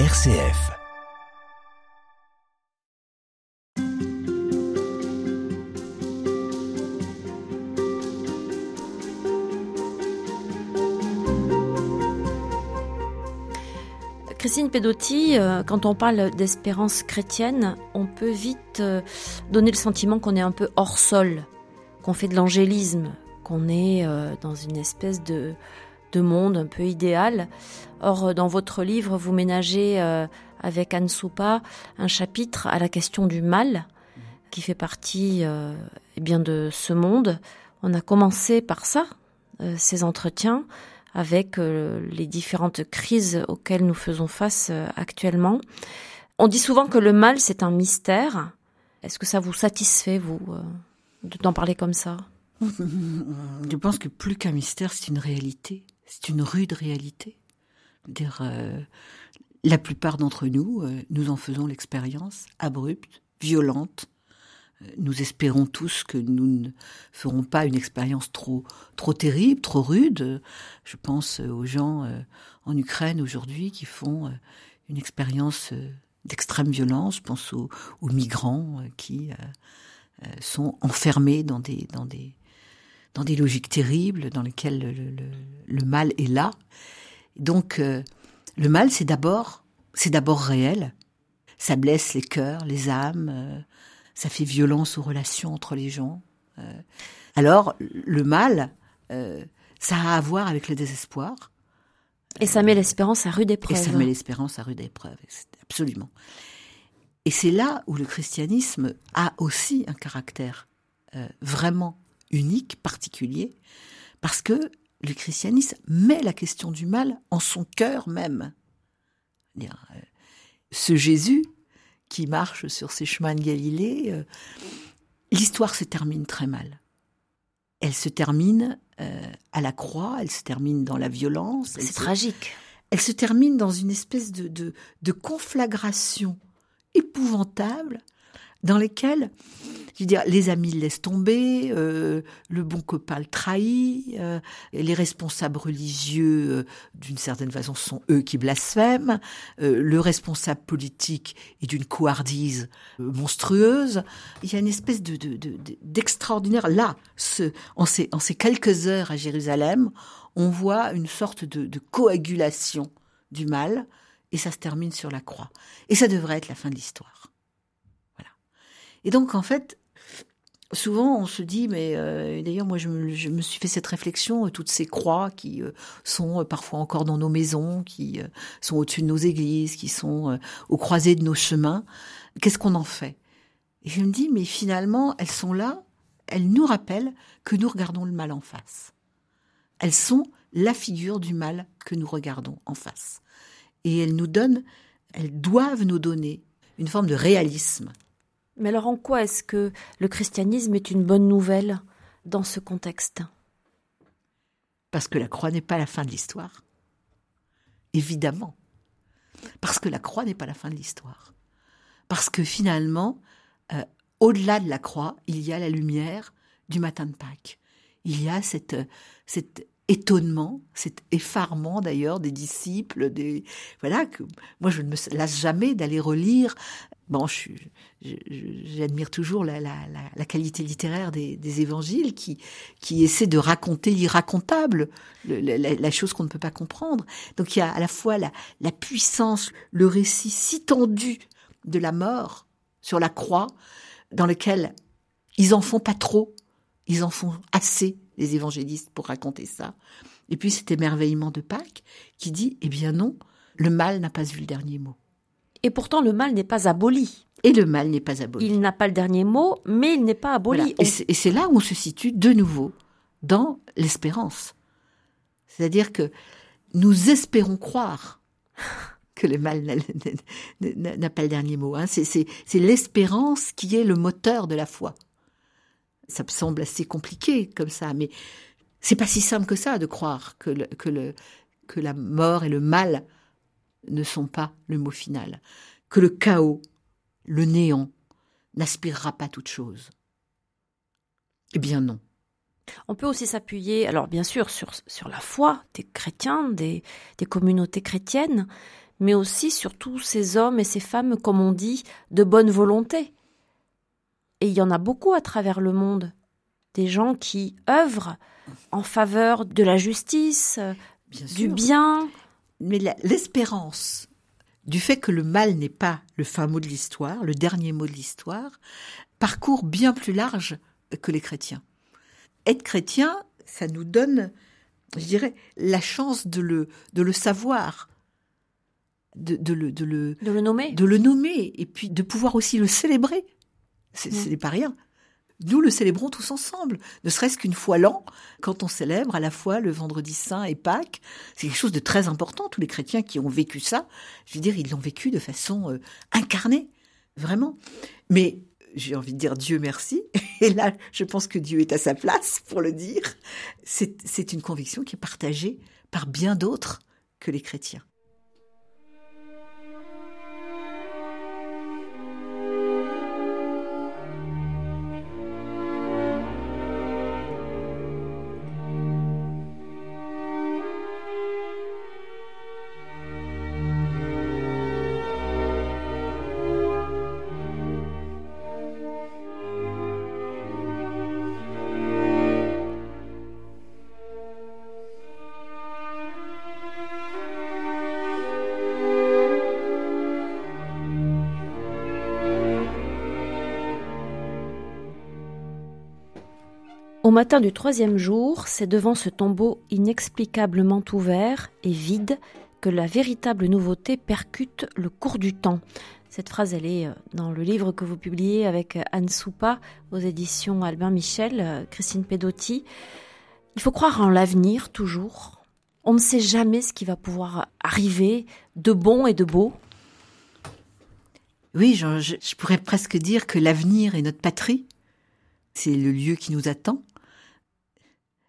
RCF. Christine Pedotti, euh, quand on parle d'espérance chrétienne, on peut vite euh, donner le sentiment qu'on est un peu hors sol, qu'on fait de l'angélisme, qu'on est euh, dans une espèce de, de monde un peu idéal. Or, dans votre livre, vous ménagez avec Anne Soupa un chapitre à la question du mal, qui fait partie eh bien de ce monde. On a commencé par ça, ces entretiens avec euh, les différentes crises auxquelles nous faisons face euh, actuellement. On dit souvent que le mal, c'est un mystère. Est-ce que ça vous satisfait, vous, euh, d'en parler comme ça? Je pense que plus qu'un mystère, c'est une réalité. C'est une rude réalité. Dire, la plupart d'entre nous, nous en faisons l'expérience abrupte, violente, nous espérons tous que nous ne ferons pas une expérience trop trop terrible, trop rude. Je pense aux gens euh, en Ukraine aujourd'hui qui font euh, une expérience euh, d'extrême violence. Je pense aux, migrants qui sont enfermés dans des dans des dans des logiques terribles dans lesquelles le, le mal est là. Donc le mal, c'est d'abord c'est d'abord réel. Ça blesse les cœurs, les âmes ça fait violence aux relations entre les gens. Euh, alors, le mal, euh, ça a à voir avec le désespoir. Et ça met l'espérance à rude épreuve. Et ça met l'espérance à rude épreuve, absolument. Et c'est là où le christianisme a aussi un caractère euh, vraiment unique, particulier, parce que le christianisme met la question du mal en son cœur même. Ce Jésus qui marche sur ces chemins de Galilée, euh, l'histoire se termine très mal. Elle se termine euh, à la croix, elle se termine dans la violence. C'est tragique. Elle se termine dans une espèce de, de conflagration épouvantable dans lesquelles je veux dire, les amis laissent tomber, euh, le bon copain le trahit, euh, les responsables religieux, euh, d'une certaine façon, sont eux qui blasphèment, le responsable politique est d'une couardise monstrueuse. Il y a une espèce de, d'extraordinaire. Là, ce, en, ces, en ces quelques heures à Jérusalem, on voit une sorte de, de coagulation du mal, et ça se termine sur la croix. Et ça devrait être la fin de l'histoire. Voilà. Et donc, en fait, souvent on se dit, mais euh, d'ailleurs moi je me, suis fait cette réflexion, euh, toutes ces croix qui euh, sont parfois encore dans nos maisons, qui sont au-dessus de nos églises, qui sont aux croisées de nos chemins, qu'est-ce qu'on en fait? Et je me dis, mais finalement elles sont là, elles nous rappellent que nous regardons le mal en face. Elles sont la figure du mal que nous regardons en face. Et elles nous donnent, elles doivent nous donner une forme de réalisme mais alors en quoi est-ce que le christianisme est une bonne nouvelle dans ce contexte? Parce que la croix n'est pas la fin de l'histoire. Évidemment. Parce que la croix n'est pas la fin de l'histoire. Parce que finalement, euh, au-delà de la croix, il y a la lumière du matin de Pâques. Il y a cette, cette étonnement, cet effarement d'ailleurs des disciples, des voilà que moi je ne me lasse jamais d'aller relire. Bon, j'admire toujours la, la, la, qualité littéraire des, des, évangiles qui qui essaient de raconter l'irracontable, la, la, chose qu'on ne peut pas comprendre. Donc il y a à la fois la, la puissance, le récit si tendu de la mort sur la croix, dans lequel ils en font pas trop, ils en font assez les évangélistes pour raconter ça. Et puis cet émerveillement de Pâques qui dit, eh bien non, le mal n'a pas eu le dernier mot. Et pourtant, le mal n'est pas aboli. Et le mal n'est pas aboli. Il n'a pas le dernier mot, mais il n'est pas aboli. Et c'est là où on se situe de nouveau dans l'espérance. C'est-à-dire que nous espérons croire que le mal n'a pas le dernier mot. Hein. C'est l'espérance qui est le moteur de la foi. Ça me semble assez compliqué comme ça, mais c'est pas si simple que ça de croire que, que, la mort et le mal ne sont pas le mot final, que le chaos, le néant, n'aspirera pas toute chose. Eh bien non, On peut aussi s'appuyer, alors bien sûr, sur, sur la foi des chrétiens, des, des communautés chrétiennes, mais aussi sur tous ces hommes et ces femmes, comme on dit, de bonne volonté. Et il y en a beaucoup à travers le monde, des gens qui œuvrent en faveur de la justice, du bien. Mais l'espérance du fait que le mal n'est pas le fin mot de l'histoire, le dernier mot de l'histoire, parcourt bien plus large que les chrétiens. Être chrétien, ça nous donne, je dirais, la chance de le, de le savoir, de, le, de, le, de le nommer. De le nommer, et puis de pouvoir aussi le célébrer. Ce n'est pas rien. Nous le célébrons tous ensemble, ne serait-ce qu'une fois l'an, quand on célèbre à la fois le vendredi saint et Pâques. C'est quelque chose de très important. Tous les chrétiens qui ont vécu ça, je veux dire, ils l'ont vécu de façon euh, incarnée, vraiment. Mais j'ai envie de dire Dieu merci. Et là, je pense que Dieu est à sa place pour le dire. C'est une conviction qui est partagée par bien d'autres que les chrétiens. Au matin du troisième jour, c'est devant ce tombeau inexplicablement ouvert et vide que la véritable nouveauté percute le cours du temps. Cette phrase, elle est euh, dans le livre que vous publiez avec Anne Soupa aux éditions Albin Michel, euh, Christine Pedotti. Il faut croire en l'avenir toujours. On ne sait jamais ce qui va pouvoir arriver de bon et de beau. Oui, je, je pourrais presque dire que l'avenir est notre patrie. C'est le lieu qui nous attend.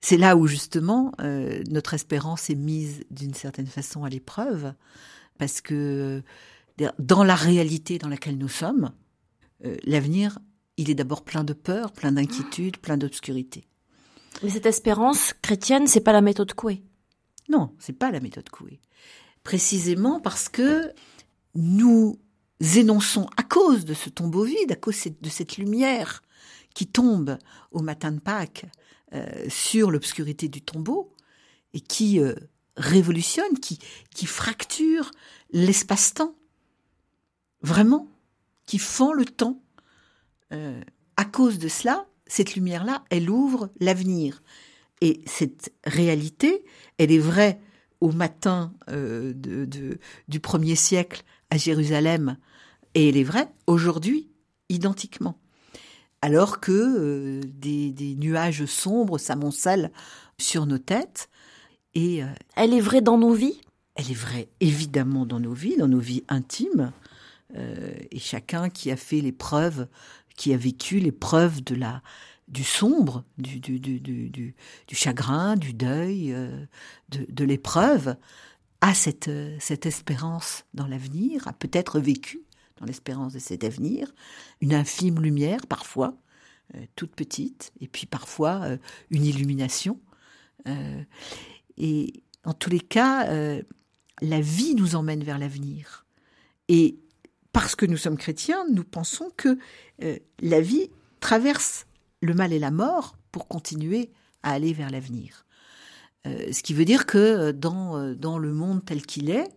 C'est là où justement euh, notre espérance est mise d'une certaine façon à l'épreuve, parce que dans la réalité dans laquelle nous sommes, euh, l'avenir, il est d'abord plein de peur, plein d'inquiétude, plein d'obscurité. Mais cette espérance chrétienne, c'est pas la méthode Coué. Non, c'est pas la méthode Coué. Précisément parce que nous énonçons à cause de ce tombeau vide, à cause de cette lumière qui tombe au matin de Pâques, euh, sur l'obscurité du tombeau et qui euh, révolutionne, qui, qui fracture l'espace-temps. Vraiment, qui fend le temps. Euh, à cause de cela, cette lumière-là, elle ouvre l'avenir. Et cette réalité, elle est vraie au matin de, du premier siècle à Jérusalem, et elle est vraie aujourd'hui, identiquement alors que euh, des, nuages sombres s'amoncellent sur nos têtes. Et euh, elle est vraie dans nos vies? Elle est vraie évidemment dans nos vies, dans nos vies intimes. Euh, et chacun qui a fait l'épreuve, qui a vécu l'épreuve de la du sombre, du, du, du, du, chagrin, du deuil, de, de l'épreuve, a cette, cette espérance dans l'avenir, a peut-être vécu dans l'espérance de cet avenir, une infime lumière parfois, euh, toute petite, et puis parfois euh, une illumination. Euh, et en tous les cas, la vie nous emmène vers l'avenir. Et parce que nous sommes chrétiens, nous pensons que la vie traverse le mal et la mort pour continuer à aller vers l'avenir. ce qui veut dire que dans, dans le monde tel qu'il est,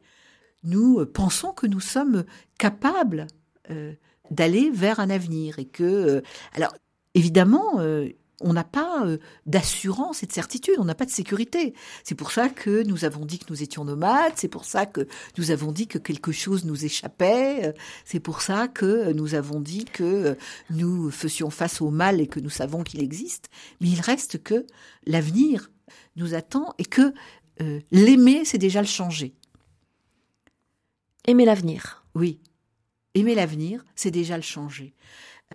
nous pensons que nous sommes capables euh, d'aller vers un avenir et que euh, alors évidemment euh, on n'a pas d'assurance et de certitude, on n'a pas de sécurité. C'est pour ça que nous avons dit que nous étions nomades, c'est pour ça que nous avons dit que quelque chose nous échappait, c'est pour ça que nous avons dit que nous faisions face au mal et que nous savons qu'il existe. Mais il reste que l'avenir nous attend et que l'aimer, c'est déjà le changer. Aimer l'avenir. Oui. Aimer l'avenir, c'est déjà le changer.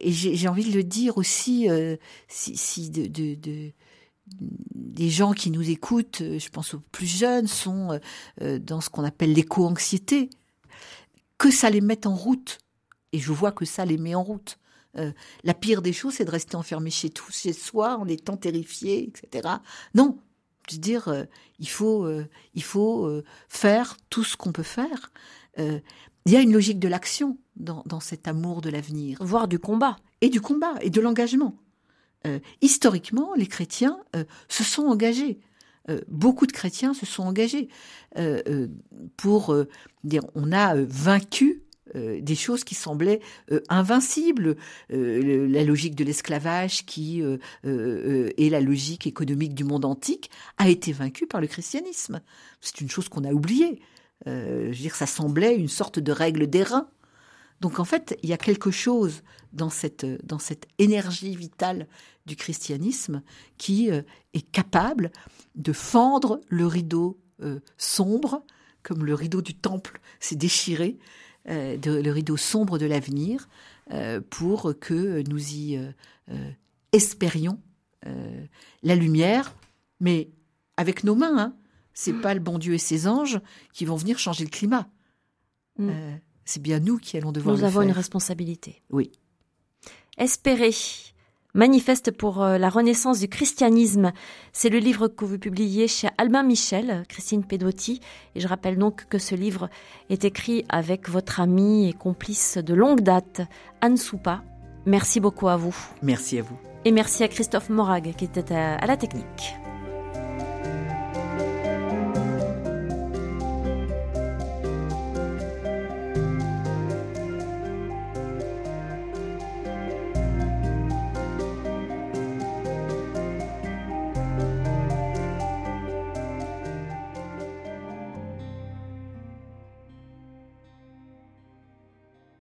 Et j'ai envie de le dire aussi, euh, si, de, de, des gens qui nous écoutent, euh, je pense aux plus jeunes, sont euh, dans ce qu'on appelle l'éco-anxiété, que ça les mette en route. Et je vois que ça les met en route. la pire des choses, c'est de rester enfermé chez, tout, chez soi en étant terrifié, etc. Non, je veux dire, il faut, il faut faire tout ce qu'on peut faire. il y a une logique de l'action dans, dans, cet amour de l'avenir. Voire du combat. Et du combat, et de l'engagement. historiquement, les chrétiens se sont engagés. Euh, beaucoup de chrétiens se sont engagés euh, euh, pour dire on a vaincu des choses qui semblaient invincibles. la logique de l'esclavage, qui est la logique économique du monde antique, a été vaincue par le christianisme. C'est une chose qu'on a oubliée. je dire, ça semblait une sorte de règle d'airain. Donc en fait, il y a quelque chose dans cette, dans cette énergie vitale du christianisme qui euh, est capable de fendre le rideau euh, sombre, comme le rideau du temple s'est déchiré, euh, le rideau sombre de l'avenir, pour que nous y espérions la lumière, mais avec nos mains. Hein. C'est pas le bon Dieu et ses anges qui vont venir changer le climat. Mm. c'est bien nous qui allons devoir. Nous avons une responsabilité. Oui. Espérer, Manifeste pour euh, la renaissance du christianisme. C'est le livre que vous publiez chez Albin Michel, Christine Pedotti. Et je rappelle donc que ce livre est écrit avec votre amie et complice de longue date, Anne Soupa. Merci beaucoup à vous. Merci à vous. Et merci à Christophe Morag qui était à la technique.